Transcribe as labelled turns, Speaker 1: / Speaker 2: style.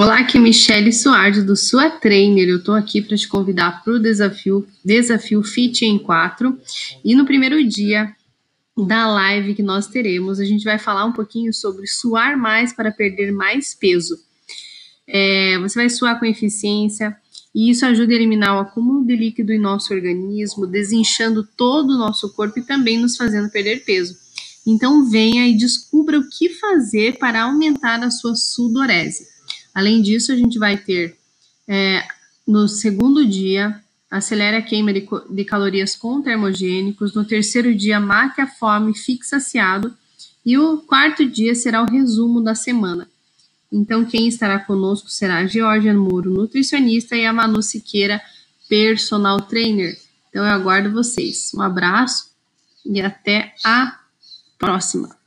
Speaker 1: Olá, aqui é Michele Soares do Sua Trainer. Eu estou aqui para te convidar para o desafio, desafio Fit em 4. E no primeiro dia da live que nós teremos, a gente vai falar um pouquinho sobre suar mais para perder mais peso. É, você vai suar com eficiência e isso ajuda a eliminar o acúmulo de líquido em nosso organismo, desinchando todo o nosso corpo e também nos fazendo perder peso. Então venha e descubra o que fazer para aumentar a sua sudorese. Além disso, a gente vai ter é, no segundo dia, acelere a queima de, de, calorias com termogênicos. No terceiro dia, mate a fome, fique saciado. E o quarto dia será o resumo da semana. Então, quem estará conosco será a Georgia Muro, nutricionista, e a Manu Siqueira, personal trainer. Então, eu aguardo vocês. Um abraço e até a próxima.